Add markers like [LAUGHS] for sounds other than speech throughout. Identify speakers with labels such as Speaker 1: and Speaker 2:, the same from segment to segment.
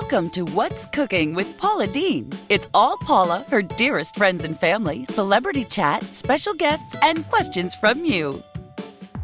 Speaker 1: Welcome to What's Cooking with Paula Deen. It's all Paula, her dearest friends and family, celebrity chat, special guests, and questions from you.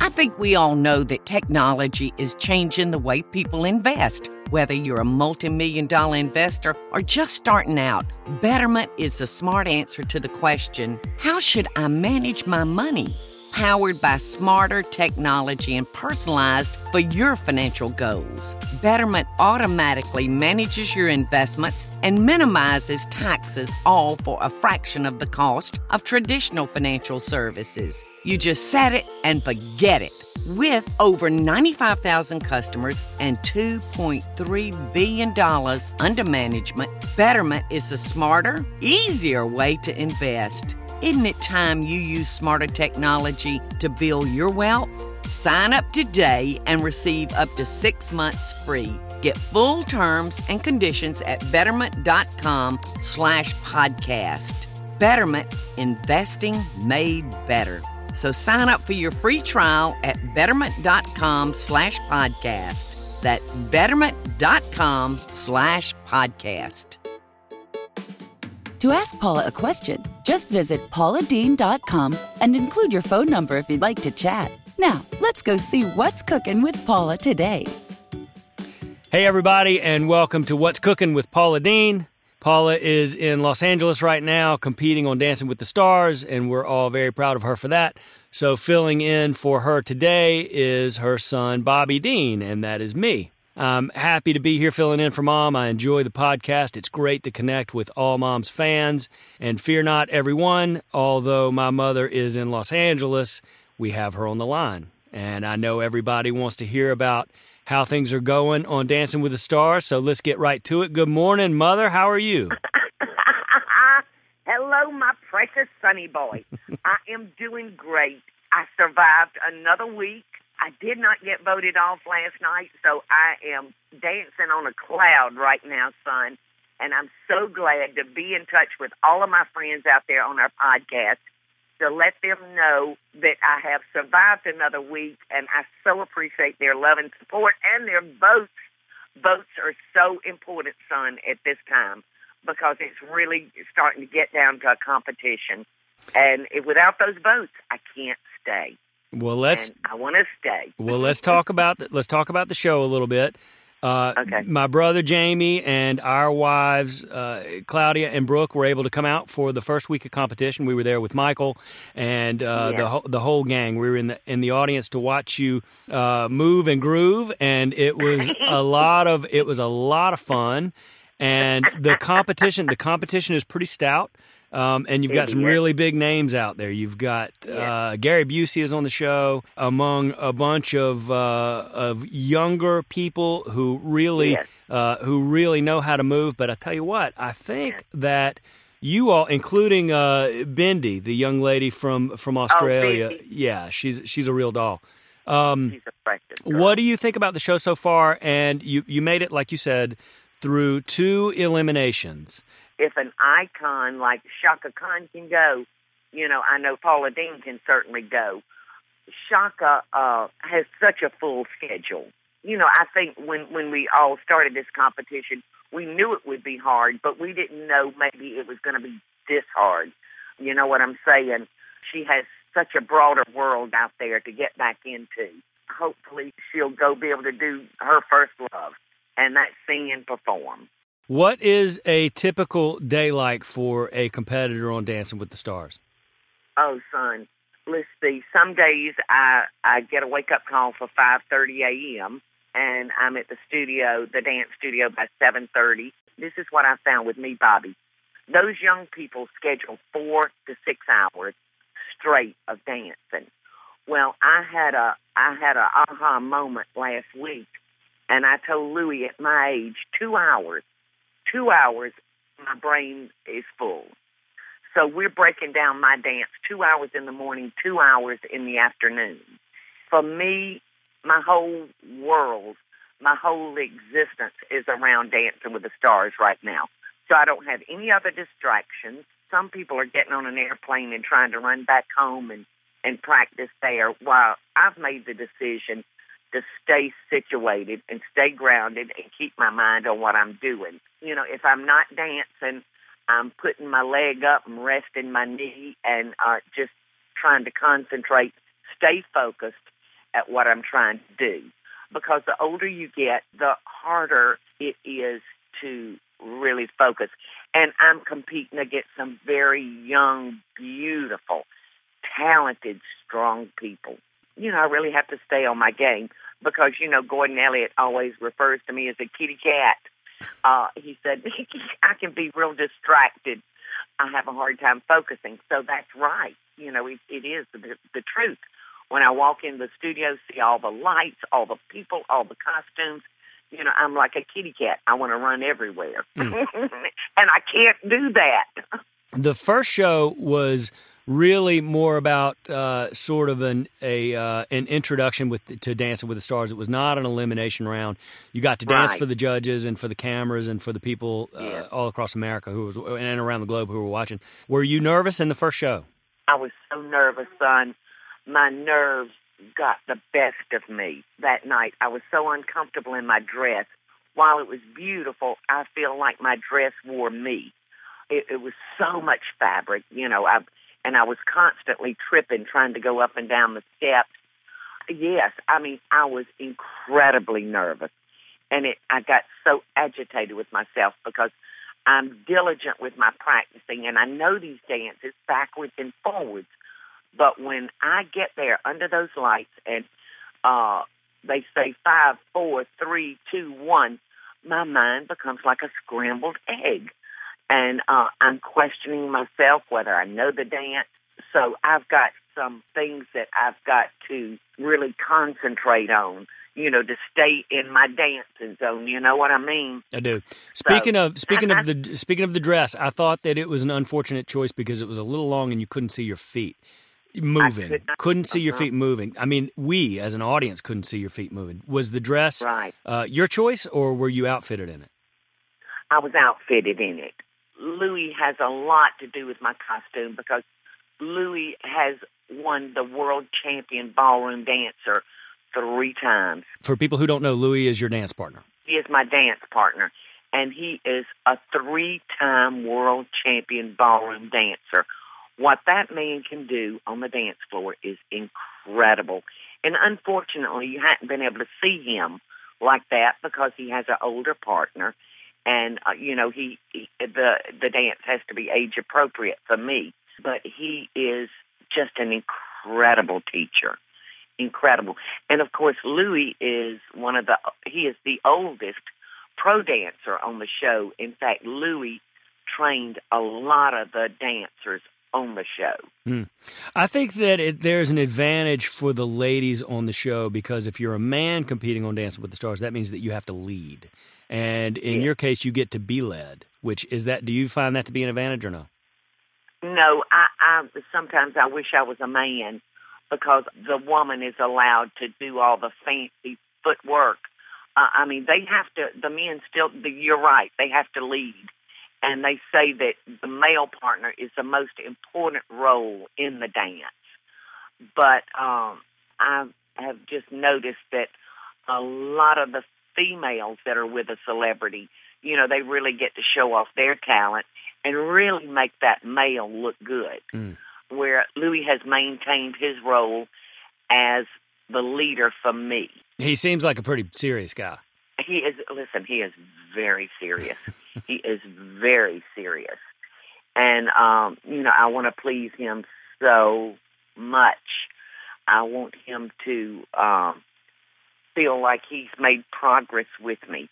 Speaker 2: I think we all know that technology is changing the way people invest. Whether you're a multi million dollar investor or just starting out, Betterment is the smart answer to the question how should I manage my money? Powered by smarter technology and personalized for your financial goals. Betterment automatically manages your investments and minimizes taxes, all for a fraction of the cost of traditional financial services. You just set it and forget it. With over 95,000 customers and $2.3 billion under management, Betterment is the smarter, easier way to invest. Isn't it time you use smarter technology to build your wealth? Sign up today and receive up to six months free. Get full terms and conditions at betterment.com slash podcast. Betterment, investing made better. So sign up for your free trial at betterment.com slash podcast. That's betterment.com slash podcast.
Speaker 1: To ask Paula a question, just visit pauladeen.com and include your phone number if you'd like to chat. Now, let's go see what's cooking with Paula today.
Speaker 3: Hey, everybody, and welcome to What's Cooking with Paula Deen. Paula is in Los Angeles right now competing on Dancing with the Stars, and we're all very proud of her for that. So, filling in for her today is her son, Bobby Deen, and that is me. I'm happy to be here filling in for mom. I enjoy the podcast. It's great to connect with all mom's fans. And fear not, everyone, although my mother is in Los Angeles, we have her on the line. And I know everybody wants to hear about how things are going on Dancing with the Stars. So let's get right to it. Good morning, Mother. How are you? [LAUGHS]
Speaker 4: Hello, my precious sonny boy. [LAUGHS] I am doing great. I survived another week. I did not get voted off last night, so I am dancing on a cloud right now, son. And I'm so glad to be in touch with all of my friends out there on our podcast to let them know that I have survived another week, and I so appreciate their love and support and their votes. Votes are so important, son, at this time because it's really starting to get down to a competition. And without those votes, I can't stay.
Speaker 3: Well, let's.
Speaker 4: I want to stay.
Speaker 3: Well, let's talk about the, let's talk about the show a little bit. Uh,
Speaker 4: Okay.
Speaker 3: My brother Jamie and our wives uh, Claudia and Brooke were able to come out for the first week of competition. We were there with Michael and uh,
Speaker 4: Yeah.
Speaker 3: the whole the whole gang. We were in the in the audience to watch you uh, move and groove, and it was a [LAUGHS] lot of it was a lot of fun. And the competition the competition is pretty stout. Um, and you've got some really big names out there. You've got uh, Gary Busey is on the show, among a bunch of uh, of younger people who really
Speaker 4: Yes.
Speaker 3: uh, who really know how to move. But I tell you what, I think that you all, including uh, Bindi, the young lady from from Australia,
Speaker 4: Bindi.
Speaker 3: yeah, she's she's a real doll. Um,
Speaker 4: She's a precious
Speaker 3: what do you think about the show so far? And you you made it like you said through two eliminations.
Speaker 4: If an icon like Chaka Khan can go, you know, I know Paula Deen can certainly go. Chaka uh, has such a full schedule. You know, I think when when we all started this competition, we knew it would be hard, but we didn't know maybe it was going to be this hard. You know what I'm saying? She has such a broader world out there to get back into. Hopefully, she'll go be able to do her first love, and that's sing and perform.
Speaker 3: What is a typical day like for a competitor on Dancing with the Stars?
Speaker 4: Oh, son, let's see. Some days I I get a wake up call for five thirty a.m. and I'm at the studio, the dance studio, by seven thirty. This is what I found with me, Bobby. Those young people schedule four to six hours straight of dancing. Well, I had a I had a aha moment last week, and I told Louie at my age, two hours, two hours, my brain is full. So we're breaking down my dance two hours in the morning, two hours in the afternoon. For me, my whole world, my whole existence is around Dancing with the Stars right now. So I don't have any other distractions. Some people are getting on an airplane and trying to run back home and, and practice there while I've made the decision to stay situated and stay grounded and keep my mind on what I'm doing. You know, if I'm not dancing, I'm putting my leg up and resting my knee and uh, just trying to concentrate, stay focused at what I'm trying to do. Because the older you get, the harder it is to really focus. And I'm competing against some very young, beautiful, talented, strong people. You know, I really have to stay on my game because, you know, Gordon Elliott always refers to me as a kitty cat. Uh, he said, [LAUGHS] I can be real distracted. I have a hard time focusing. So that's right. You know, it, it is the, the truth. When I walk in the studio, see all the lights, all the people, all the costumes, you know, I'm like a kitty cat. I want to run everywhere. Mm. [LAUGHS] and I can't do that.
Speaker 3: The first show was really more about uh, sort of an a uh, an introduction with to Dancing with the Stars. It was not an elimination round. You got to dance
Speaker 4: right.
Speaker 3: for the judges and for the cameras and for the people uh,
Speaker 4: yeah.
Speaker 3: all across America who was and around the globe who were watching. Were you nervous in the first show?
Speaker 4: I was so nervous, son. My nerves got the best of me that night. I was so uncomfortable in my dress. While it was beautiful, I feel like my dress wore me. It, it was so much fabric, you know. I and I was constantly tripping, trying to go up and down the steps. Yes, I mean I was incredibly nervous, and it I got so agitated with myself because I'm diligent with my practicing, and I know these dances backwards and forwards. But when I get there under those lights and uh, they say five, four, three, two, one, my mind becomes like a scrambled egg. And uh, I'm questioning myself whether I know the dance. So I've got some things that I've got to really concentrate on you know, to stay in my dancing zone. You know what I mean?
Speaker 3: I do. Speaking so, of speaking of the speaking of the dress, I thought that it was an unfortunate choice because it was a little long and you couldn't see your feet moving. Could not see your uh-huh. feet moving. I mean, we as an audience couldn't see your feet moving. Was the dress
Speaker 4: right.
Speaker 3: uh, your choice, or were you outfitted in it?
Speaker 4: I was outfitted in it. Louis has a lot to do with my costume because Louis has won the world champion ballroom dancer three times.
Speaker 3: For people who don't know, Louis is your dance partner.
Speaker 4: He is my dance partner, and he is a three time world champion ballroom dancer what that man can do on the dance floor is incredible. And unfortunately, you haven't been able to see him like that because he has an older partner, and uh, you know he, he the the dance has to be age appropriate for me. But he is just an incredible teacher, incredible. And of course, Louis is one of the he is the oldest pro dancer on the show. In fact, Louis trained a lot of the dancers on the show.
Speaker 3: Mm. I think that it, there's an advantage for the ladies on the show because if you're a man competing on Dancing with the Stars, that means that you have to lead. And in
Speaker 4: yeah.
Speaker 3: your case, you get to be led. Which is that? Do you find that to be an advantage or no?
Speaker 4: No, I, I sometimes I wish I was a man because the woman is allowed to do all the fancy footwork. Uh, I mean, they have to. The men still. The, you're right. They have to lead and they say that the male partner is the most important role in the dance. But um, I have just noticed that a lot of the females that are with a celebrity, you know, they really get to show off their talent and really make that male look good. Mm. Where Louis has maintained his role as the leader for me.
Speaker 3: He seems like a pretty serious guy.
Speaker 4: He is. Listen, he is very serious. [LAUGHS] he is very serious, and um, you know, I want to please him so much. I want him to um, feel like he's made progress with me,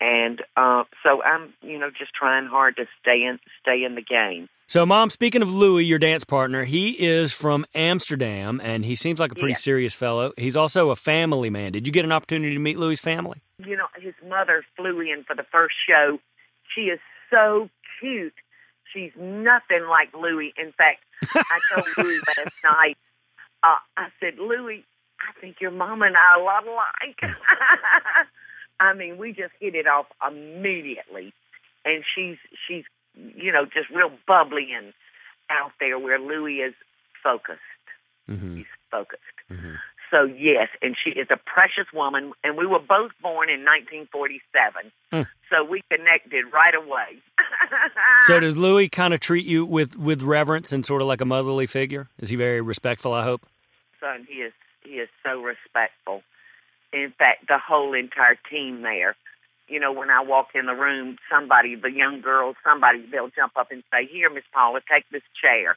Speaker 4: and uh, so I'm, you know, just trying hard to stay in stay in the game.
Speaker 3: So, Mom, speaking of Louis, your dance partner, he is from Amsterdam, and he seems like a pretty
Speaker 4: yeah.
Speaker 3: serious fellow. He's also a family man. Did you get an opportunity to meet Louis' family?
Speaker 4: You know, his mother flew in for the first show. She is so cute. She's nothing like Louis. In fact, I told [LAUGHS] Louis last night, uh, I said, Louis, I think your mom and I are a lot alike. [LAUGHS] I mean, we just hit it off immediately. And she's she's you know just real bubbly and out there where Louis is focused.
Speaker 3: Mm-hmm.
Speaker 4: He's focused.
Speaker 3: Mm-hmm.
Speaker 5: So yes, and she is a precious woman, and we were both born in 1947,
Speaker 3: Hmm.
Speaker 5: so we connected right away. [LAUGHS]
Speaker 3: So does Louis kind of treat you with with reverence and sort of like a motherly figure? Is he very respectful? I hope.
Speaker 5: son, he is he is so respectful. In fact, the whole entire team there. You know, when I walk in the room, somebody, the young girls, somebody, they'll jump up and say, "Here, Miss Paula, take this chair."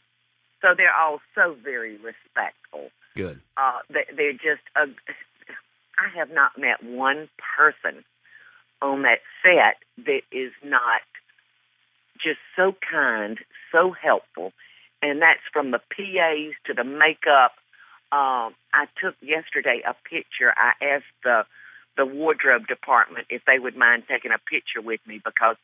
Speaker 5: So they're all so very respectful.
Speaker 3: Good.
Speaker 5: Uh, they, they're just. I have not met one person on that set that is not just so kind, so helpful, and that's from the PAs to the makeup. Um, I took yesterday a picture. I asked the the wardrobe department if they would mind taking a picture with me because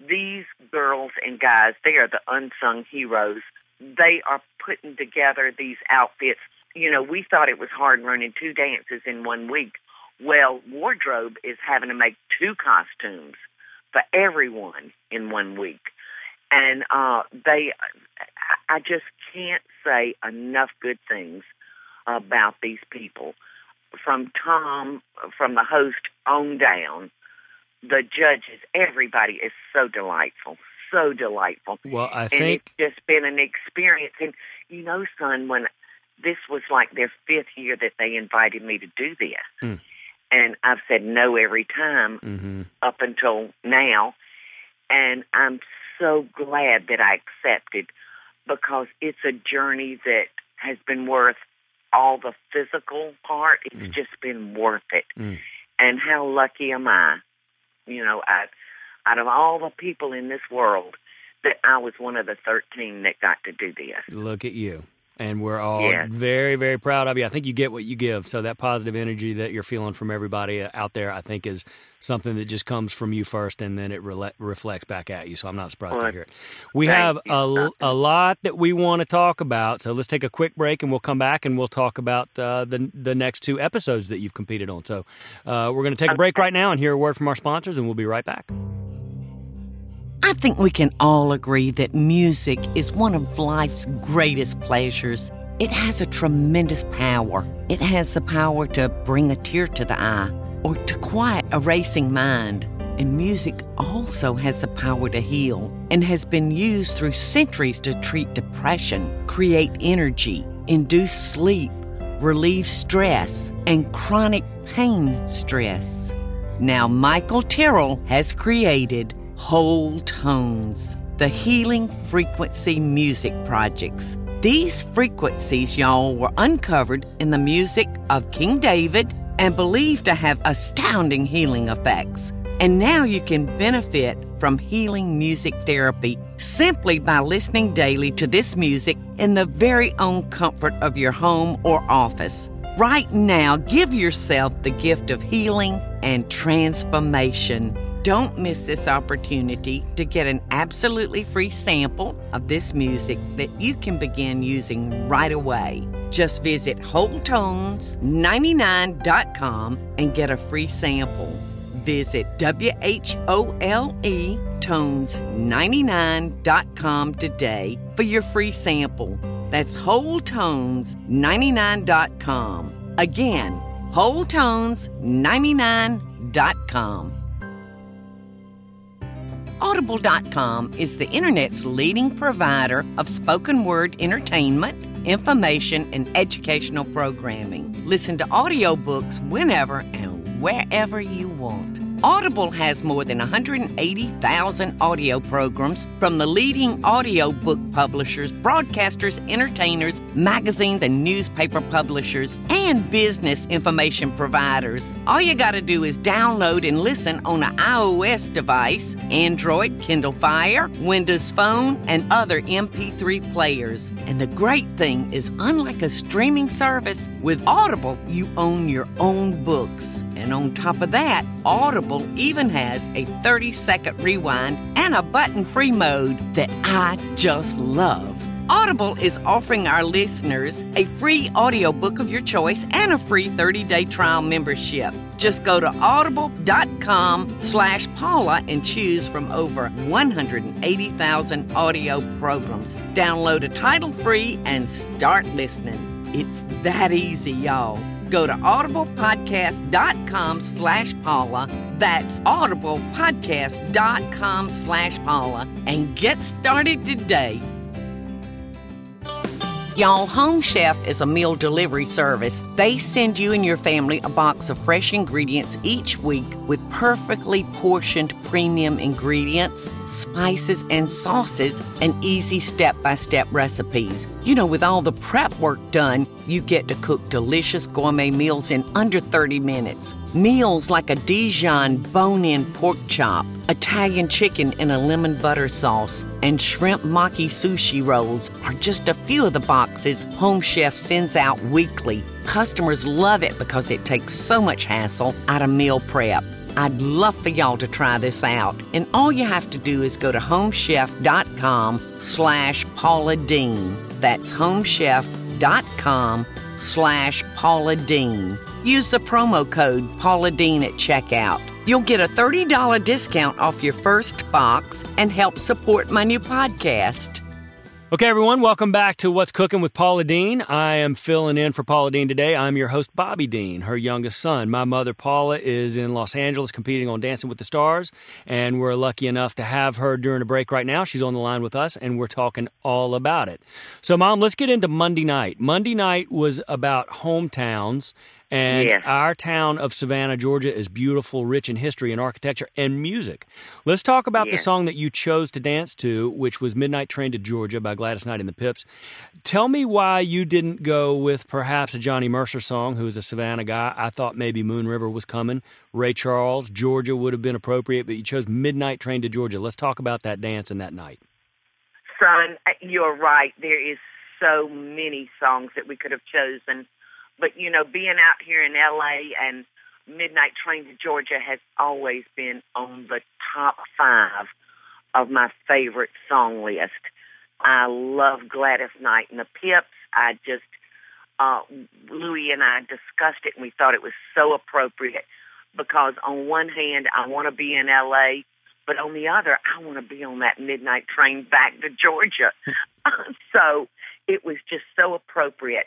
Speaker 5: these girls and guys, they are the unsung heroes. They are putting together these outfits. You know, we thought it was hard running two dances in one week. Well, wardrobe is having to make two costumes for everyone in one week. And uh they I- I just can't say enough good things about these people. From Tom, from the host on down, the judges, everybody is so delightful, so delightful.
Speaker 3: Well, I
Speaker 5: and
Speaker 3: think
Speaker 5: it's just been an experience. And you know, son, when this was like their fifth year that they invited me to do this,
Speaker 3: Mm.
Speaker 5: and I've said no every time
Speaker 3: hmm
Speaker 5: up until now, and I'm so glad that I accepted because it's a journey that has been worth all the physical part. It's
Speaker 3: Mm.
Speaker 5: just been worth it.
Speaker 3: Mm.
Speaker 5: And how lucky am I? You know, I, out of all the people in this world, that I was one of the 13 that got to do this.
Speaker 3: look at you. And we're all
Speaker 5: Yes.
Speaker 3: very, very proud of you. I think you get what you give. So that positive energy that you're feeling from everybody out there, I think, is something that just comes from you first, and then it rele- reflects back at you. So I'm not surprised to hear it. We have a, a lot that we want to talk about. So let's take a quick break, and we'll come back and we'll talk about uh, the the next two episodes that you've competed on. So uh, we're going to take a break right now and hear a word from our sponsors, and we'll be right back.
Speaker 4: I think we can all agree that music is one of life's greatest pleasures. It has a tremendous power. It has the power to bring a tear to the eye or to quiet a racing mind. And music also has the power to heal and has been used through centuries to treat depression, create energy, induce sleep, relieve stress, and chronic pain stress. Now, Michael Tyrrell has created Whole Tones, the Healing Frequency Music Projects. These frequencies, y'all, were uncovered in the music of King David and believed to have astounding healing effects. And now you can benefit from healing music therapy simply by listening daily to this music in the very own comfort of your home or office. Right now, give yourself the gift of healing and transformation. Don't miss this opportunity to get an absolutely free sample of this music that you can begin using right away. Just visit WholeTones99.com and get a free sample. Visit W H O L E tones99.com today for your free sample. That's WholeTones99.com. Again, WholeTones99.com. Audible.com is the internet's leading provider of spoken word entertainment, information, and educational programming. Listen to audiobooks whenever and wherever you want. Audible has more than 180,000 audio programs from the leading audiobook publishers, broadcasters, entertainers, magazines, and newspaper publishers, and business information providers. All you got to do is download and listen on an iOS device, Android, Kindle Fire, Windows Phone, and other MP3 players. And the great thing is, unlike a streaming service, with Audible, you own your own books. And on top of that, Audible even has a 30 second rewind and a button free mode that I just love. Audible is offering our listeners a free audiobook of your choice and a free 30-day trial membership. Just go to audible.com slash Paula and choose from over 180,000 audio programs. Download a title free and start listening. It's that easy, y'all.
Speaker 2: Go to audiblepodcast.com slash Paula. That's audiblepodcast.com slash Paula and get started today. Y'all, Home Chef is a meal delivery service. They send you and your family a box of fresh ingredients each week with perfectly portioned premium ingredients, spices, and sauces, and easy step by step recipes. You know, with all the prep work done, you get to cook delicious gourmet meals in under 30 minutes. Meals like a Dijon bone in pork chop, Italian chicken in a lemon butter sauce, and shrimp maki sushi rolls are just a few of the boxes Home Chef sends out weekly. Customers love it because it takes so much hassle out of meal prep. I'd love for y'all to try this out. And all you have to do is go to homechef.com slash Paula Deen. That's homechef.com slash Paula Deen. Use the promo code Paula Deen at checkout. You'll get a $30 discount off your first box and help support my new podcast.
Speaker 3: Okay, everyone, welcome back to What's Cooking with Paula Deen. I am filling in for Paula Deen today. I'm your host, Bobby Deen, her youngest son. My mother, Paula, is in Los Angeles competing on Dancing with the Stars, and we're lucky enough to have her during a break right now. She's on the line with us, and we're talking all about it. So, Mom, let's get into Monday night. Monday night was about hometowns and our town of Savannah, Georgia is beautiful, rich in history and architecture and music. Let's talk about the song that you chose to dance to, which was Midnight Train to Georgia by Gladys Knight and the Pips. Tell me why you didn't go with perhaps a Johnny Mercer song, who is a Savannah guy. I thought maybe Moon River was coming. Ray Charles, Georgia would have been appropriate, but you chose Midnight Train to Georgia. Let's talk about that dance and that night.
Speaker 4: Son, uh, you're right. There is so many songs that we could have chosen. But, you know, being out here in LA and Midnight Train to Georgia has always been on the top five of my favorite song list. I love Gladys Knight and the Pips. I just, uh, Louie and I discussed it and we thought it was so appropriate because on one hand, I want to be in LA, but on the other, I want to be on that midnight train back to Georgia. [LAUGHS] so it was just so appropriate.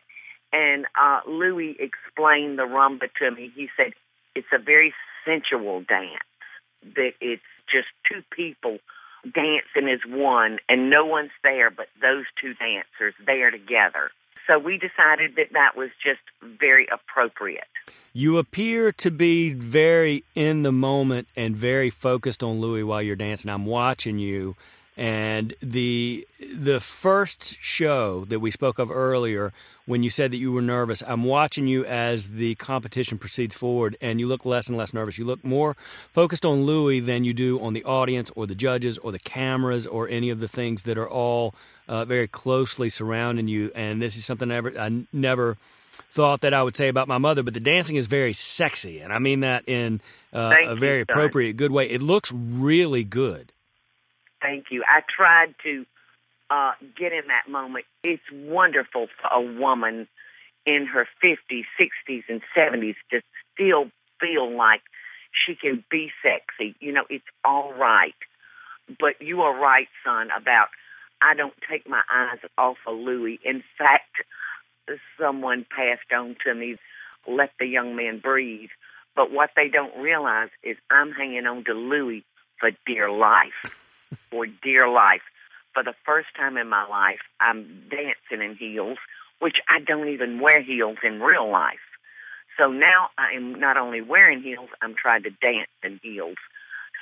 Speaker 4: And uh, Louis explained the rumba to me. He said it's a very sensual dance, that it's just two people dancing as one, and no one's there but those two dancers there together. So we decided that that was just very appropriate.
Speaker 3: You appear to be very in the moment and very focused on Louis while you're dancing. I'm watching you, and the the first show that we spoke of earlier, when you said that you were nervous, I'm watching you as the competition proceeds forward, and you look less and less nervous. You look more focused on Louis than you do on the audience or the judges or the cameras or any of the things that are all uh, very closely surrounding you. And this is something I, ever, I never thought that I would say about my mother, but the dancing is very sexy, and I mean that in uh, a very
Speaker 4: son.
Speaker 3: appropriate, good way. It looks really good.
Speaker 4: Thank you. I tried to uh, get in that moment. It's wonderful for a woman in her 50s, 60s, and 70s to still feel like she can be sexy. You know, it's all right. But you are right, son, about I don't take my eyes off of Louis. In fact, someone passed on to me, let the young man breathe. But what they don't realize is I'm hanging on to Louis for dear life, for dear life. For the first time in my life, I'm dancing in heels, which I don't even wear heels in real life. So now I am not only wearing heels, I'm trying to dance in heels.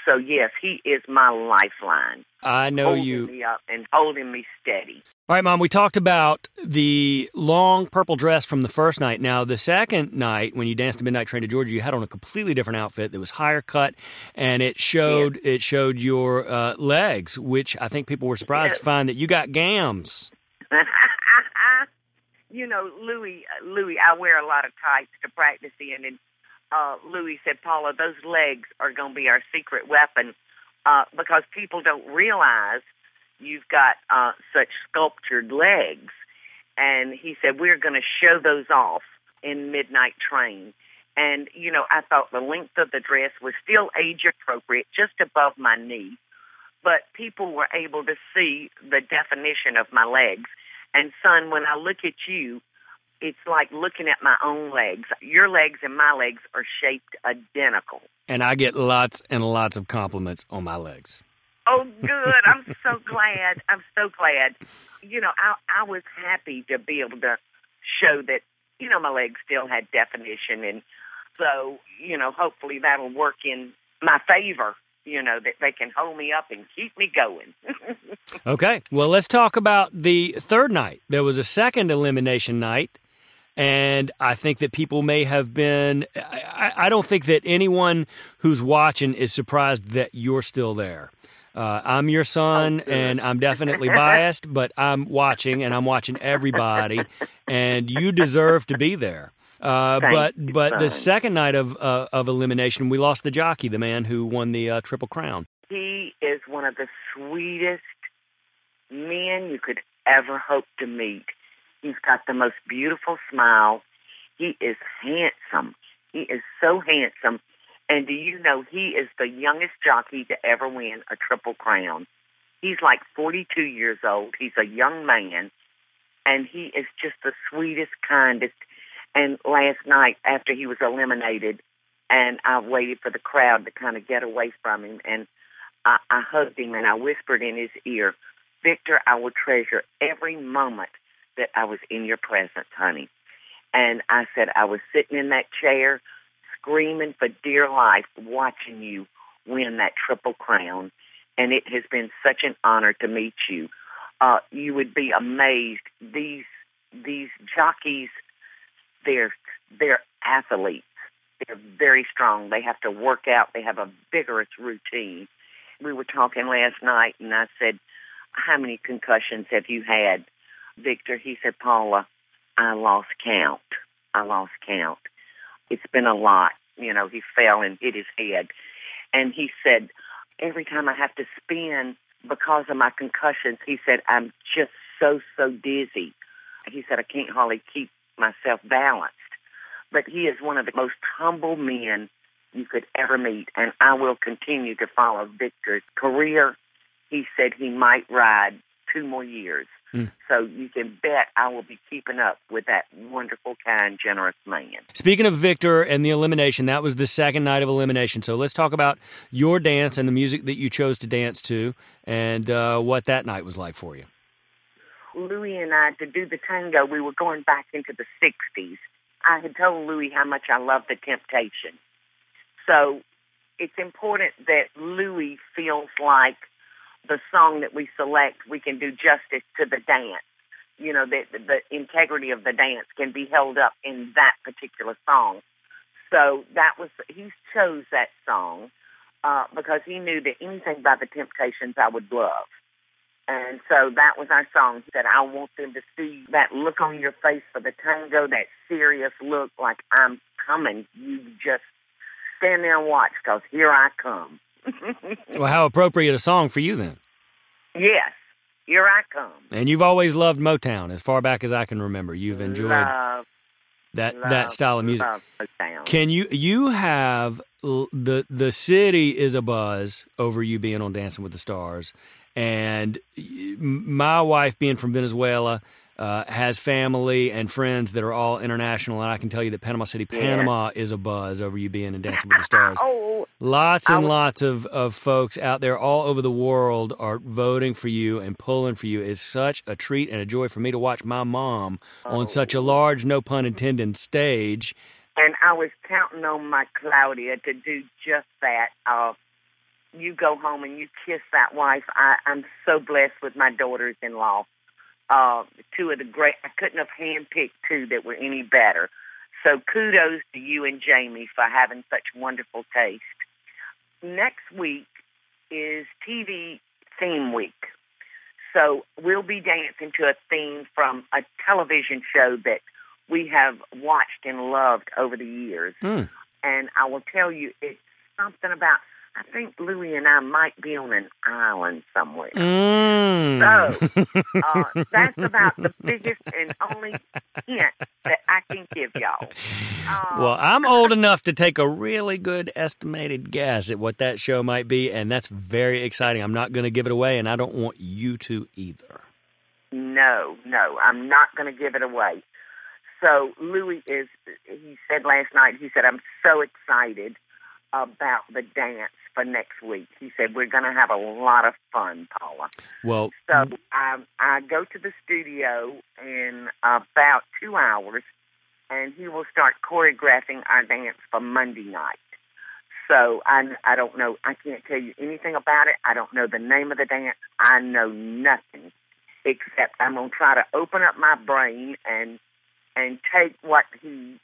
Speaker 4: So yes, he is my lifeline,
Speaker 3: I know
Speaker 4: holding
Speaker 3: you.
Speaker 4: me up and holding me steady.
Speaker 3: All right, Mom, we talked about the long purple dress from the first night. Now, the second night, when you danced the Midnight Train to Georgia, you had on a completely different outfit that was higher cut, and it showed it showed your uh, legs, which I think people were surprised to find that you got gams. [LAUGHS]
Speaker 4: you know, Louis, Louis, I wear a lot of tights to practice in, and uh, Louis said, Paula, those legs are going to be our secret weapon uh, because people don't realize you've got uh, such sculptured legs. And he said, we're going to show those off in Midnight Train. And, you know, I thought the length of the dress was still age appropriate, just above my knee. But people were able to see the definition of my legs. And, son, when I look at you, it's like looking at my own legs. Your legs and my legs are shaped identical.
Speaker 3: And I get lots and lots of compliments on my legs.
Speaker 4: Oh, good. I'm [LAUGHS] so glad. I'm so glad. You know, I I was happy to be able to show that you know my legs still had definition, and so you know hopefully that'll work in my favor. You know that they can hold me up and keep me going. [LAUGHS]
Speaker 3: okay. Well, let's talk about the third night. There was a second elimination night and I think that people may have been. I, I, don't think that anyone who's watching is surprised that you're still there. Uh, I'm your son, and I'm definitely biased, but I'm watching, and I'm watching everybody, and you deserve to be there. Uh, but but the second night of uh, of elimination, we lost the jockey, the man who won the uh, triple crown.
Speaker 4: He is one of the sweetest men you could ever hope to meet. He's got the most beautiful smile. He is handsome. He is so handsome. And do you know he is the youngest jockey to ever win a triple crown? He's like 42 years old. He's a young man, and he is just the sweetest, kindest. And last night, after he was eliminated, and I waited for the crowd to kind of get away from him, and I, I hugged him and I whispered in his ear, Victor, I will treasure every moment that I was in your presence, honey. And I said, I was sitting in that chair, screaming for dear life, watching you win that triple crown. And it has been such an honor to meet you. Uh, you would be amazed. These these jockeys, they're they're athletes. They're very strong. They have to work out. They have a vigorous routine. We were talking last night, and I said, "How many concussions have you had?" Victor, he said, Paula, I lost count. I lost count. It's been a lot. You know, he fell and hit his head. And he said, every time I have to spin because of my concussions, he said, I'm just so, so dizzy. He said, I can't hardly keep myself balanced. But he is one of the most humble men you could ever meet. And I will continue to follow Victor's career. He said he might ride two more years. Mm. So you can bet I will be keeping up with that wonderful, kind, generous man.
Speaker 3: Speaking of Victor and the elimination, that was the second night of elimination. So let's talk about your dance and the music that you chose to dance to and uh, what that night was like for you.
Speaker 4: Louis and I, to do the tango, we were going back into the 60s. I had told Louis how much I love the temptation. So it's important that Louis feels like the song that we select, we can do justice to the dance. You know, the, the integrity of the dance can be held up in that particular song. So that was, he chose that song uh, because he knew that anything by the Temptations I would love. And so that was our song. He said, I want them to see that look on your face for the tango, that serious look like I'm coming. You just stand there and watch because here I come. [LAUGHS]
Speaker 3: well, how appropriate a song for you then?
Speaker 4: Yes, here I come.
Speaker 3: And you've always loved Motown, as far back as I can remember. You've enjoyed
Speaker 4: love,
Speaker 3: that
Speaker 4: love,
Speaker 3: that style of music.
Speaker 4: Motown.
Speaker 3: Can you you have the the city is a buzz over you being on Dancing with the Stars, and my wife being from Venezuela uh, has family and friends that are all international, and I can tell you that Panama City, Panama, is a buzz over you being in Dancing with the Stars. [LAUGHS]
Speaker 4: oh,
Speaker 3: lots and was, lots of, of folks out there all over the world are voting for you and pulling for you. It's such a treat and a joy for me to watch my mom oh. on such a large, no pun intended, stage.
Speaker 4: And I was counting on my Claudia to do just that. Uh, you go home and you kiss that wife. I, I'm so blessed with my daughters-in-law uh, two of the great. I couldn't have handpicked two that were any better. So kudos to you and Jamie for having such wonderful taste. Next week is TV theme week. So we'll be dancing to a theme from a television show that we have watched and loved over the years.
Speaker 3: Mm.
Speaker 4: And I will tell you, it's something about I think Louis and I might be on an island somewhere.
Speaker 3: Mm.
Speaker 4: So uh, that's about the biggest and only hint that I can give y'all. Uh,
Speaker 3: well, I'm old enough to take a really good estimated guess at what that show might be, and that's very exciting. I'm not going to give it away, and I don't want you to either.
Speaker 4: No, no, I'm not going to give it away.
Speaker 6: so Louis is, he said last night, he said, I'm so excited about the dance for next week. He said, We're going to have a lot of fun, Paula.
Speaker 3: Well,
Speaker 6: So um, I go to the studio in about two hours, and he will start choreographing our dance for Monday night. So I, I don't know. I can't tell you anything about it. I don't know the name of the dance. I know nothing except I'm gonna try to open up my brain and and take what he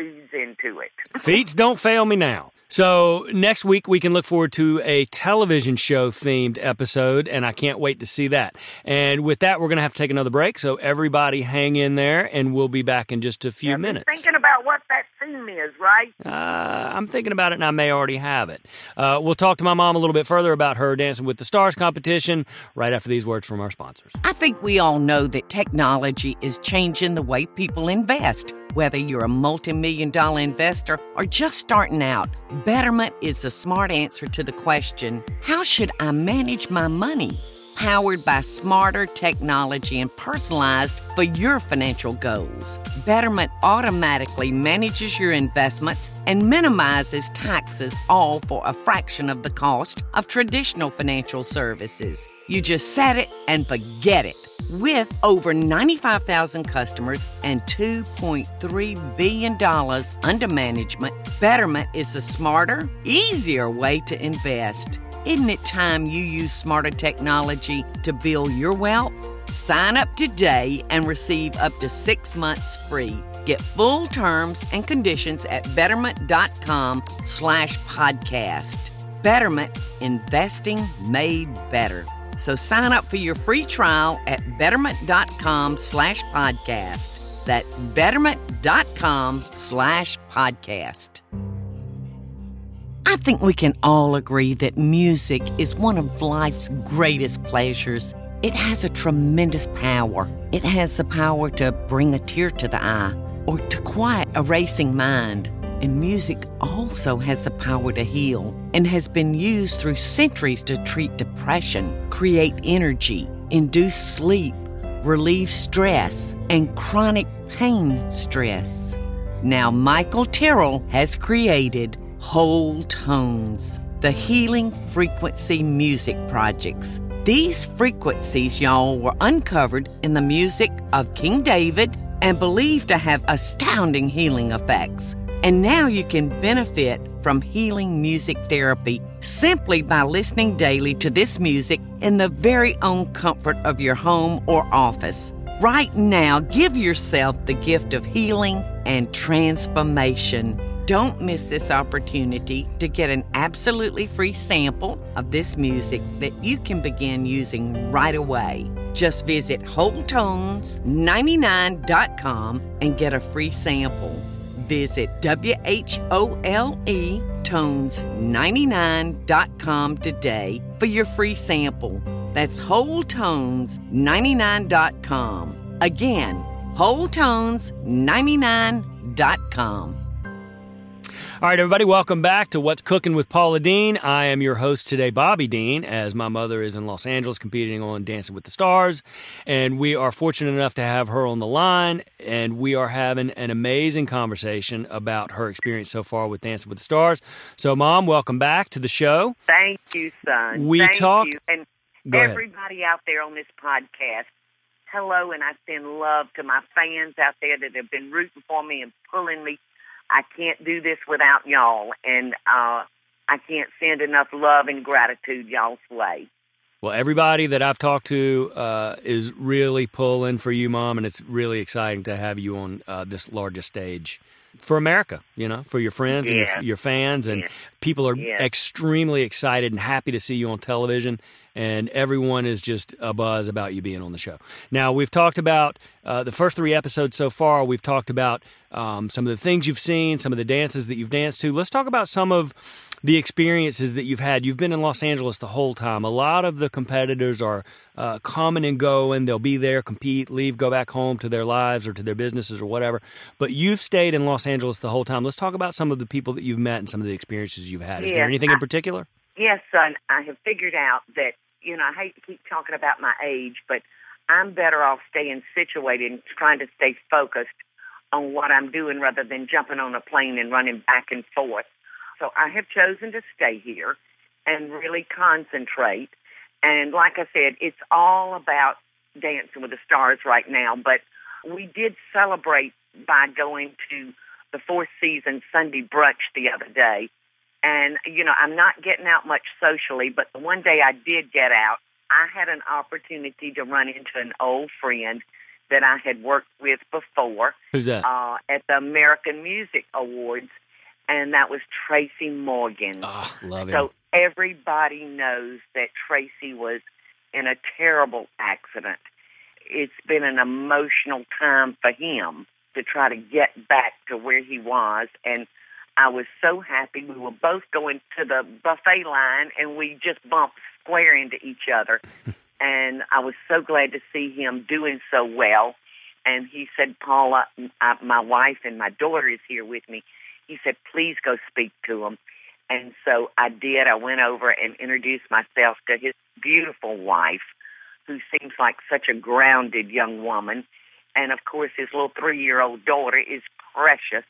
Speaker 6: feeds into it. [LAUGHS]
Speaker 3: Feats don't fail me now. So next week we can look forward to a television show themed episode, and I can't wait to see that. And with that, we're going to have to take another break. So everybody, hang in there, and we'll be back in just a few
Speaker 6: I've been
Speaker 3: minutes.
Speaker 6: Thinking about what that theme is, right?
Speaker 3: Uh, I'm thinking about it, and I may already have it. Uh, we'll talk to my mom a little bit further about her Dancing with the Stars competition right after these words from our sponsors.
Speaker 4: I think we all know that technology is changing the way people invest. Whether you're a multi million dollar investor or just starting out, Betterment is the smart answer to the question how should I manage my money? Powered by smarter technology and personalized for your financial goals. Betterment automatically manages your investments and minimizes taxes, all for a fraction of the cost of traditional financial services. You just set it and forget it. With over 95,000 customers and $2.3 billion under management, Betterment is a smarter, easier way to invest. Isn't it time you use smarter technology to build your wealth? Sign up today and receive up to six months free. Get full terms and conditions at betterment.com slash podcast. Betterment, investing made better. So sign up for your free trial at betterment.com slash podcast. That's betterment.com slash podcast. I think we can all agree that music is one of life's greatest pleasures. It has a tremendous power. It has the power to bring a tear to the eye or to quiet a racing mind. And music also has the power to heal and has been used through centuries to treat depression, create energy, induce sleep, relieve stress, and chronic pain stress. Now, Michael Tyrrell has created Whole Tones, the healing frequency music projects. These frequencies, y'all, were uncovered in the music of King David and believed to have astounding healing effects. And now you can benefit from healing music therapy simply by listening daily to this music in the very own comfort of your home or office. Right now, give yourself the gift of healing and transformation. Don't miss this opportunity to get an absolutely free sample of this music that you can begin using right away. Just visit WholeTones99.com and get a free sample. Visit W-H-O-L-E tones99.com today for your free sample. That's WholeTones99.com. Again, WholeTones99.com.
Speaker 3: All right, everybody, welcome back to What's Cooking with Paula Deen. I am your host today, Bobby Deen, as my mother is in Los Angeles competing on Dancing with the Stars. And we are fortunate enough to have her on the line, and we are having an amazing conversation about her experience so far with Dancing with the Stars. So, Mom, welcome back to the show.
Speaker 6: Thank you, son.
Speaker 3: We
Speaker 6: Thank
Speaker 3: talked-
Speaker 6: you. And
Speaker 3: Go ahead.
Speaker 6: everybody out there on this podcast, hello, and I send love to my fans out there that have been rooting for me and pulling me. I can't do this without y'all, and uh, I can't send enough love and gratitude y'all's way.
Speaker 3: Well, everybody that I've talked to uh, is really pulling for you, Mom, and it's really exciting to have you on uh, this largest stage for America, you know, for your friends and your, your fans. And
Speaker 6: Yeah.
Speaker 3: people are
Speaker 6: Yeah.
Speaker 3: extremely excited and happy to see you on television. And everyone is just a buzz about you being on the show. Now, we've talked about uh, the first three episodes so far. We've talked about um, some of the things you've seen, some of the dances that you've danced to. Let's talk about some of the experiences that you've had. You've been in Los Angeles the whole time. A lot of the competitors are uh, coming and going. They'll be there, compete, leave, go back home to their lives or to their businesses or whatever. But you've stayed in Los Angeles the whole time. Let's talk about some of the people that you've met and some of the experiences you've had. Is there
Speaker 6: Yeah,
Speaker 3: anything in particular?
Speaker 6: Yes, son, I have figured out that, you know, I hate to keep talking about my age, but I'm better off staying situated and trying to stay focused
Speaker 4: on what I'm doing rather than jumping on a plane and running back and forth. So I have chosen to stay here and really concentrate. And like I said, it's all about Dancing with the Stars right now. But we did celebrate by going to the fourth season Sunday brunch the other day. And, you know, I'm not getting out much socially, but the one day I did get out, I had an opportunity to run into an old friend that I had worked with before.
Speaker 3: Who's that?
Speaker 4: Uh, at the American Music Awards, and that was Tracy Morgan.
Speaker 3: Oh, love him.
Speaker 4: So everybody knows that Tracy was in a terrible accident. It's been an emotional time for him to try to get back to where he was, and I was so happy. We were both going to the buffet line, and we just bumped square into each other. [LAUGHS] and I was so glad to see him doing so well. And he said, Paula, I, my wife and my daughter is here with me. He said, please go speak to him. And so I did. I went over and introduced myself to his beautiful wife, who seems like such a grounded young woman. And of course, his little three year old daughter is precious.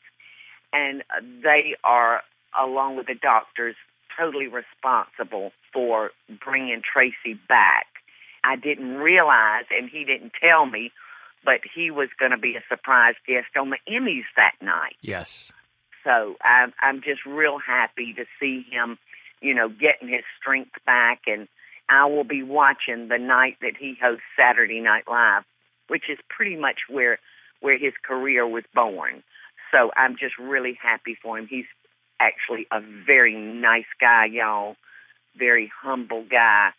Speaker 4: And they are, along with the doctors, totally responsible for bringing Tracy back. I didn't realize, and he didn't tell me, but he was going to be a surprise guest on the Emmys that night.
Speaker 3: Yes.
Speaker 4: So I'm I'm just real happy to see him, you know, getting his strength back, and I will be watching the night that he hosts Saturday Night Live, which is pretty much where where his career was born. So I'm just really happy for him. He's actually a very nice guy, y'all. Very humble guy.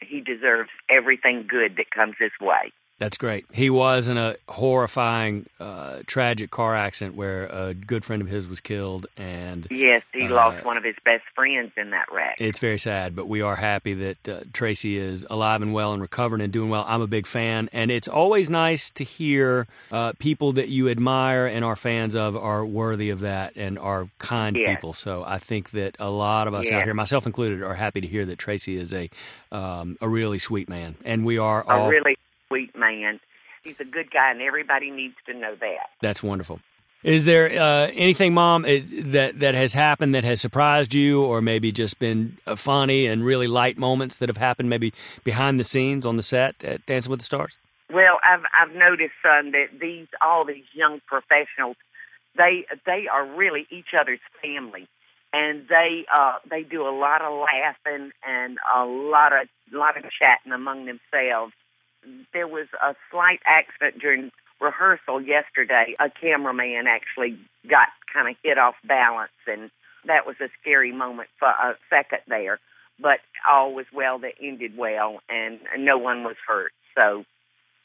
Speaker 4: He deserves everything good that comes his way.
Speaker 3: That's great. He was in a horrifying, uh, tragic car accident where a good friend of his was killed, and
Speaker 4: yes, he
Speaker 3: uh,
Speaker 4: lost one of his best friends in that wreck.
Speaker 3: It's very sad, but we are happy that uh, Tracy is alive and well and recovering and doing well. I'm a big fan, and it's always nice to hear uh, people that you admire and are fans of are worthy of that and are kind
Speaker 4: yes.
Speaker 3: people. So I think that a lot of us
Speaker 4: yes.
Speaker 3: out here, myself included, are happy to hear that Tracy is a um, a really sweet man, and we are
Speaker 4: a
Speaker 3: all
Speaker 4: really man. He's a good guy, and everybody needs to know that.
Speaker 3: That's wonderful. Is there uh, anything, Mom, that that has happened that has surprised you, or maybe just been uh, funny and really light moments that have happened, maybe behind the scenes on the set at Dancing with the Stars?
Speaker 4: Well, I've I've noticed, son, that these all these young professionals, they they are really each other's family, and they uh, they do a lot of laughing and a lot of lot of chatting among themselves there was a slight accident during rehearsal yesterday. A cameraman actually got kind of hit off balance, and that was a scary moment for a second there. But all was well that ended well, and no one was hurt. So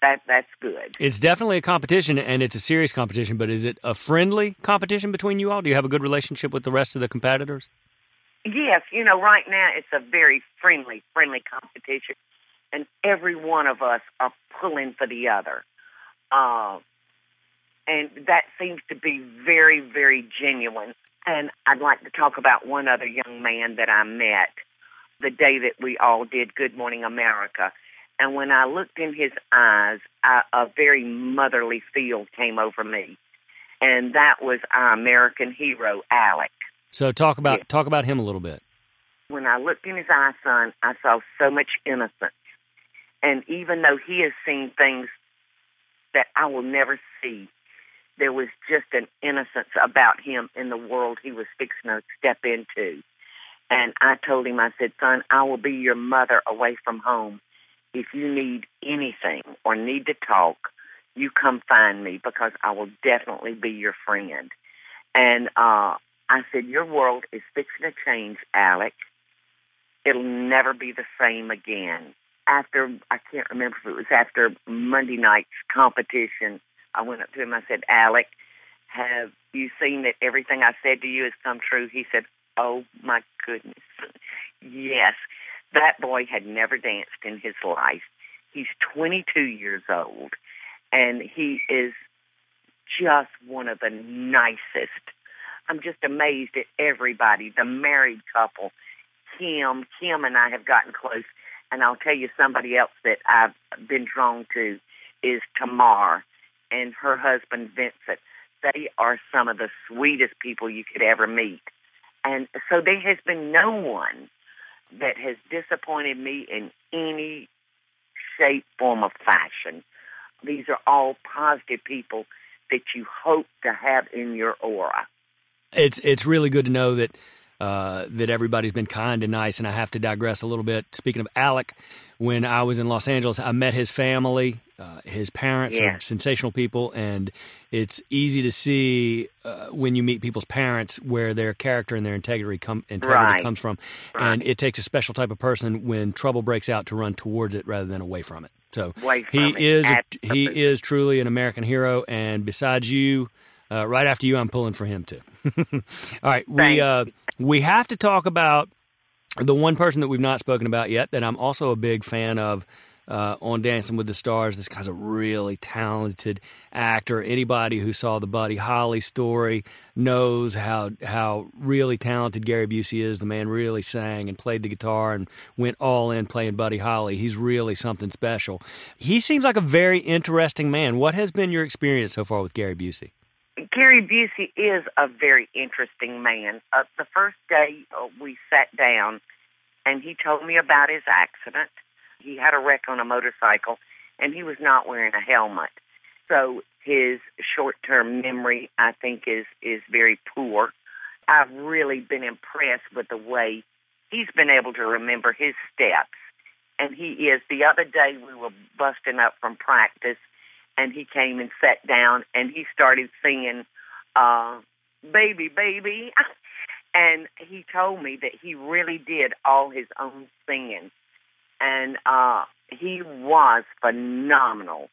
Speaker 4: that that's good.
Speaker 3: It's definitely a competition, and it's a serious competition. But is it a friendly competition between you all? Do you have a good relationship with the rest of the competitors?
Speaker 4: Yes, you know, right now it's a very friendly, friendly competition and every one of us are pulling for the other. Uh, and that seems to be very, very genuine. And I'd like to talk about one other young man that I met the day that we all did Good Morning America. And when I looked in his eyes, I, a very motherly feel came over me. And that was our American hero, Alek.
Speaker 3: So talk about talk about him a little bit.
Speaker 4: When I looked in his eyes, son, I saw so much innocence and even though he has seen things that I will never see, there was just an innocence about him in the world he was fixing to step into. And I told him, I said, son, I will be your mother away from home. If you need anything or need to talk, you come find me because I will definitely be your friend. And uh, I said, Your world is fixing to change, Alek. It'll never be the same again after I can't remember if it was after Monday night's competition, I went up to him. I said, "Alek, have you seen that everything I said to you has come true?" He said, "Oh my goodness, yes." That boy had never danced in his life. He's 22 years old, and he is just one of the nicest. I'm just amazed at everybody. The married couple, Kim, Kim and I have gotten close and I'll tell you somebody else that I've been drawn to is Tamar and her husband Vincent. they are some of the sweetest people you could ever meet. And so there has been no one that has disappointed me in any shape, form, or fashion. These are all positive people that you hope to have in your aura.
Speaker 3: It's it's really good to know that uh, that everybody's been kind and nice. And I have to digress a little bit. Speaking of Alek, when I was in Los Angeles, I met his family. Uh, his parents
Speaker 4: yeah.
Speaker 3: are sensational people, and it's easy to see uh, when you meet people's parents where their character and their integrity, come, integrity
Speaker 4: right.
Speaker 3: comes from.
Speaker 4: Right.
Speaker 3: And it takes a special type of person when trouble breaks out to run towards it rather than away from it. So he
Speaker 4: it.
Speaker 3: is a,
Speaker 4: Absolutely.
Speaker 3: he is truly an American hero, and besides you, uh, right after you, I'm pulling for him too. [LAUGHS] All right, we uh, we have to talk about the one person that we've not spoken about yet that I'm also a big fan of uh, on Dancing with the Stars. This guy's a really talented actor. Anybody who saw the Buddy Holly story knows how how really talented Gary Busey is. The man really sang and played the guitar and went all in playing Buddy Holly. He's really something special. He seems like a very interesting man. What has been your experience so far with Gary Busey?
Speaker 4: Gary Busey is a very interesting man. Uh, the first day uh, we sat down, and he told me about his accident. He had a wreck on a motorcycle, and he was not wearing a helmet. So his short-term memory, I think, is is very poor. I've really been impressed with the way he's been able to remember his steps. And he is. The other day we were busting up from practice, and he came and sat down, and he started singing, uh, "Baby, Baby," [LAUGHS] and he told me that he really did all his own singing, and uh, he was phenomenal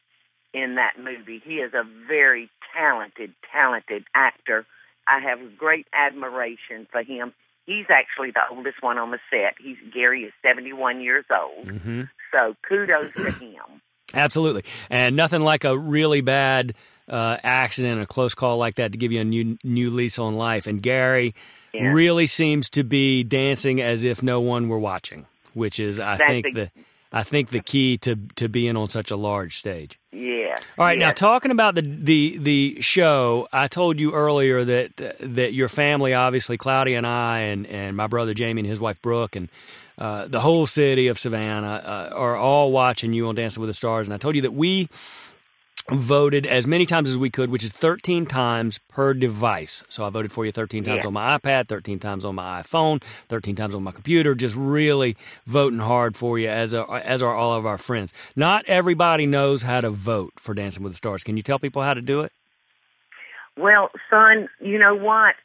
Speaker 4: in that movie. He is a very talented, talented actor. I have great admiration for him. He's actually the oldest one on the set. He's Gary is 71 years old.
Speaker 3: Mm-hmm.
Speaker 4: So kudos to him.
Speaker 3: Absolutely, and nothing like a really bad uh, accident, a close call like that to give you a new new lease on life. And Gary
Speaker 4: Yeah.
Speaker 3: really seems to be dancing as if no one were watching, which is, I
Speaker 4: That's
Speaker 3: think,
Speaker 4: ex-
Speaker 3: the I think the key to to being on such a large stage.
Speaker 4: Yeah.
Speaker 3: All right, now talking about the the the show, I told you earlier that that your family, obviously Cloudy and I, and and my brother Jamie and his wife Brooke, and uh, the whole city of Savannah uh, are all watching you on Dancing with the Stars. And I told you that we voted as many times as we could, which is 13 times per device. So I voted for you 13 times
Speaker 4: Yeah.
Speaker 3: on my iPad, 13 times on my iPhone, 13 times on my computer, just really voting hard for you as a, as are all of our friends. Not everybody knows how to vote for Dancing with the Stars. Can you tell people how to do it?
Speaker 4: Well, son, you know what?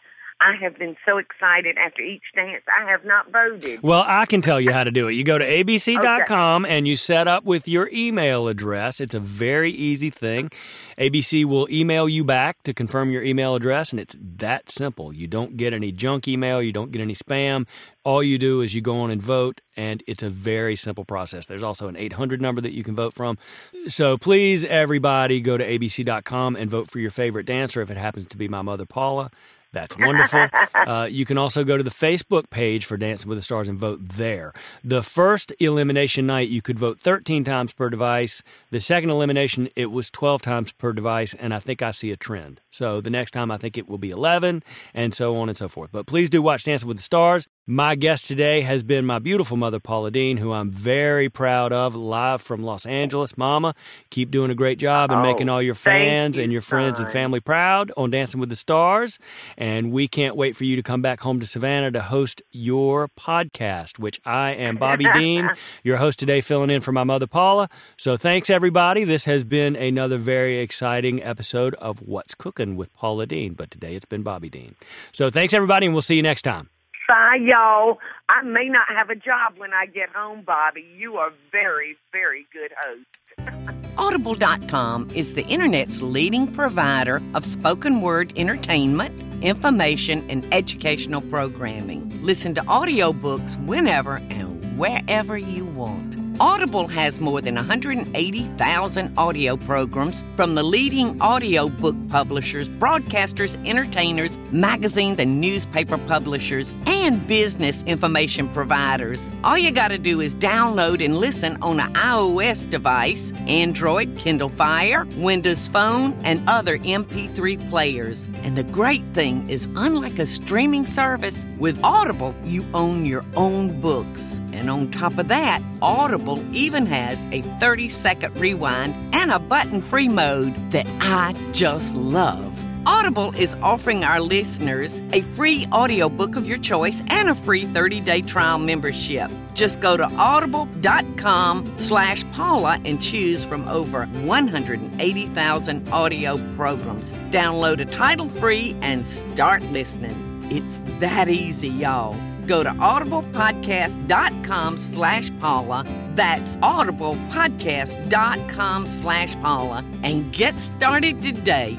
Speaker 4: I have been so excited after each dance. I have not voted.
Speaker 3: Well, I can tell you how to do it. You go to abc.com and you set up with your email address. It's a very easy thing. ABC will email you back to confirm your email address, and it's that simple. You don't get any junk email, you don't get any spam. All you do is you go on and vote, and it's a very simple process. There's also an 800 number that you can vote from. So please, everybody, go to abc.com and vote for your favorite dancer. If it happens to be my mother, Paula, that's wonderful. uh, you can also go to the Facebook page for Dancing with the Stars and vote there. The first elimination night, you could vote 13 times per device. The second elimination, it was 12 times per device, and I think I see a trend. So the next time, I think it will be 11, and so on and so forth. But please do watch Dancing with the Stars. My guest today has been my beautiful mother, Paula Deen, who I'm very proud of, live from Los Angeles. Mama, keep doing a great job and
Speaker 4: Oh,
Speaker 3: making all your fans
Speaker 4: you,
Speaker 3: and your friends and family proud on Dancing with the Stars. And we can't wait for you to come back home to Savannah to host your podcast, which I am Bobby Deen, [LAUGHS] your host today, filling in for my mother, Paula. So thanks, everybody. This has been another very exciting episode of What's Cooking with Paula Deen. But today it's been Bobby Deen. So thanks, everybody, and we'll see you next time.
Speaker 4: Bye, y'all. I may not have a job when I get home, Bobby. You are very, very good host. [LAUGHS]
Speaker 2: Audible.com is the Internet's leading provider of spoken word entertainment, information, and educational programming. Listen to audiobooks whenever and wherever you want. Audible has more than 180,000 audio programs from the leading audiobook
Speaker 4: publishers, broadcasters, entertainers, magazines and newspaper publishers, and business information providers. All you got to do is download and listen on an iOS device, Android, Kindle Fire, Windows Phone, and other MP3 players. And the great thing is, unlike a streaming service, with Audible, you own your own books. And on top of that, Audible even has a 30 second rewind and a button free mode that I just love. Audible is offering our listeners a free audiobook of your choice and a free 30-day trial membership. Just go to audible.com slash Paula and choose from over 180,000 audio programs. Download a title free and start listening. It's that easy, y'all. Go to audiblepodcast.com slash Paula. That's audiblepodcast.com slash Paula and get started today.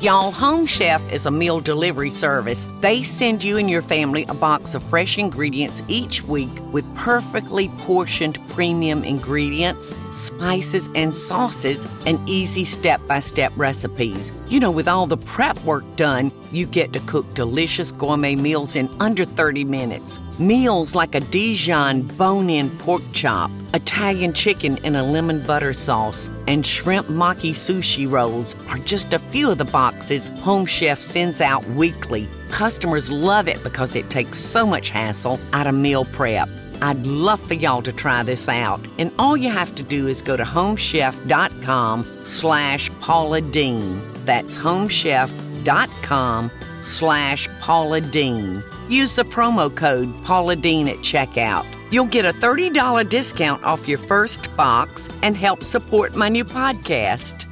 Speaker 4: Y'all, Home Chef is a meal delivery service. They send you and your family a box of fresh ingredients each week with perfectly portioned premium ingredients, spices, and sauces, and easy step by step recipes. You know, with all the prep work done, you get to cook delicious gourmet meals in under 30 minutes. Meals like a Dijon bone in pork chop, Italian chicken in a lemon butter sauce, and shrimp maki sushi rolls are just a few of the boxes Home Chef sends out weekly. Customers love it because it takes so much hassle out of meal prep. I'd love for y'all to try this out. And all you have to do is go to homechef.com slash Paula Deen. That's homechef.com slash Paula Deen. Use the promo code Paula Deen at checkout. You'll get a $30 discount off your first box and help support my new podcast.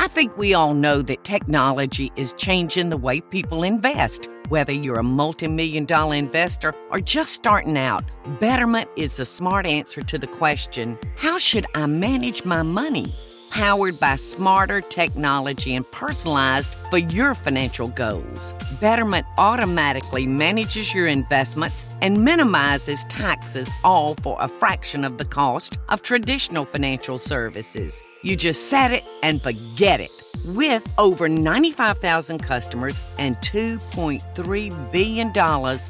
Speaker 4: I think we all know that technology is changing the way people invest. Whether you're a multi million dollar investor or just starting out, Betterment is the smart answer to the question how should I manage my money? Powered by smarter technology and personalized for your financial goals. Betterment automatically manages your investments and minimizes taxes, all for a fraction of the cost of traditional financial services. You just set it and forget it. With over 95,000 customers and $2.3 billion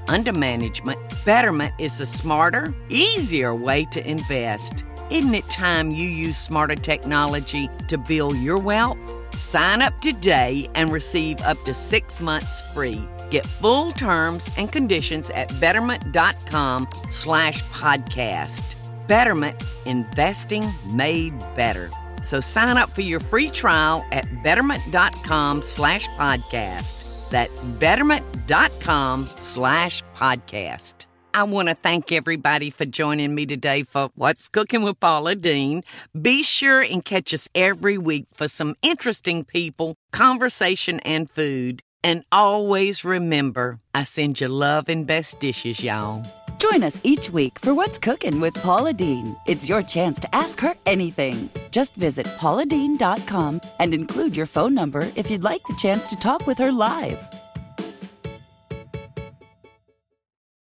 Speaker 4: under management, Betterment is a smarter, easier way to invest. Isn't it time you use smarter technology to build your wealth? Sign up today and receive up to six months free. Get full terms and conditions at betterment.com slash podcast. Betterment, investing made better. So sign up for your free trial at betterment.com slash podcast. That's betterment.com slash podcast. I want to thank everybody for joining me today for What's Cooking with Paula Deen. Be sure and catch us every week for some interesting people, conversation, and food. And always remember, I send you love and best dishes, y'all.
Speaker 1: Join us each week for What's Cooking with Paula Deen. It's your chance to ask her anything. Just visit pauladeen.com and include your phone number if you'd like the chance to talk with her live.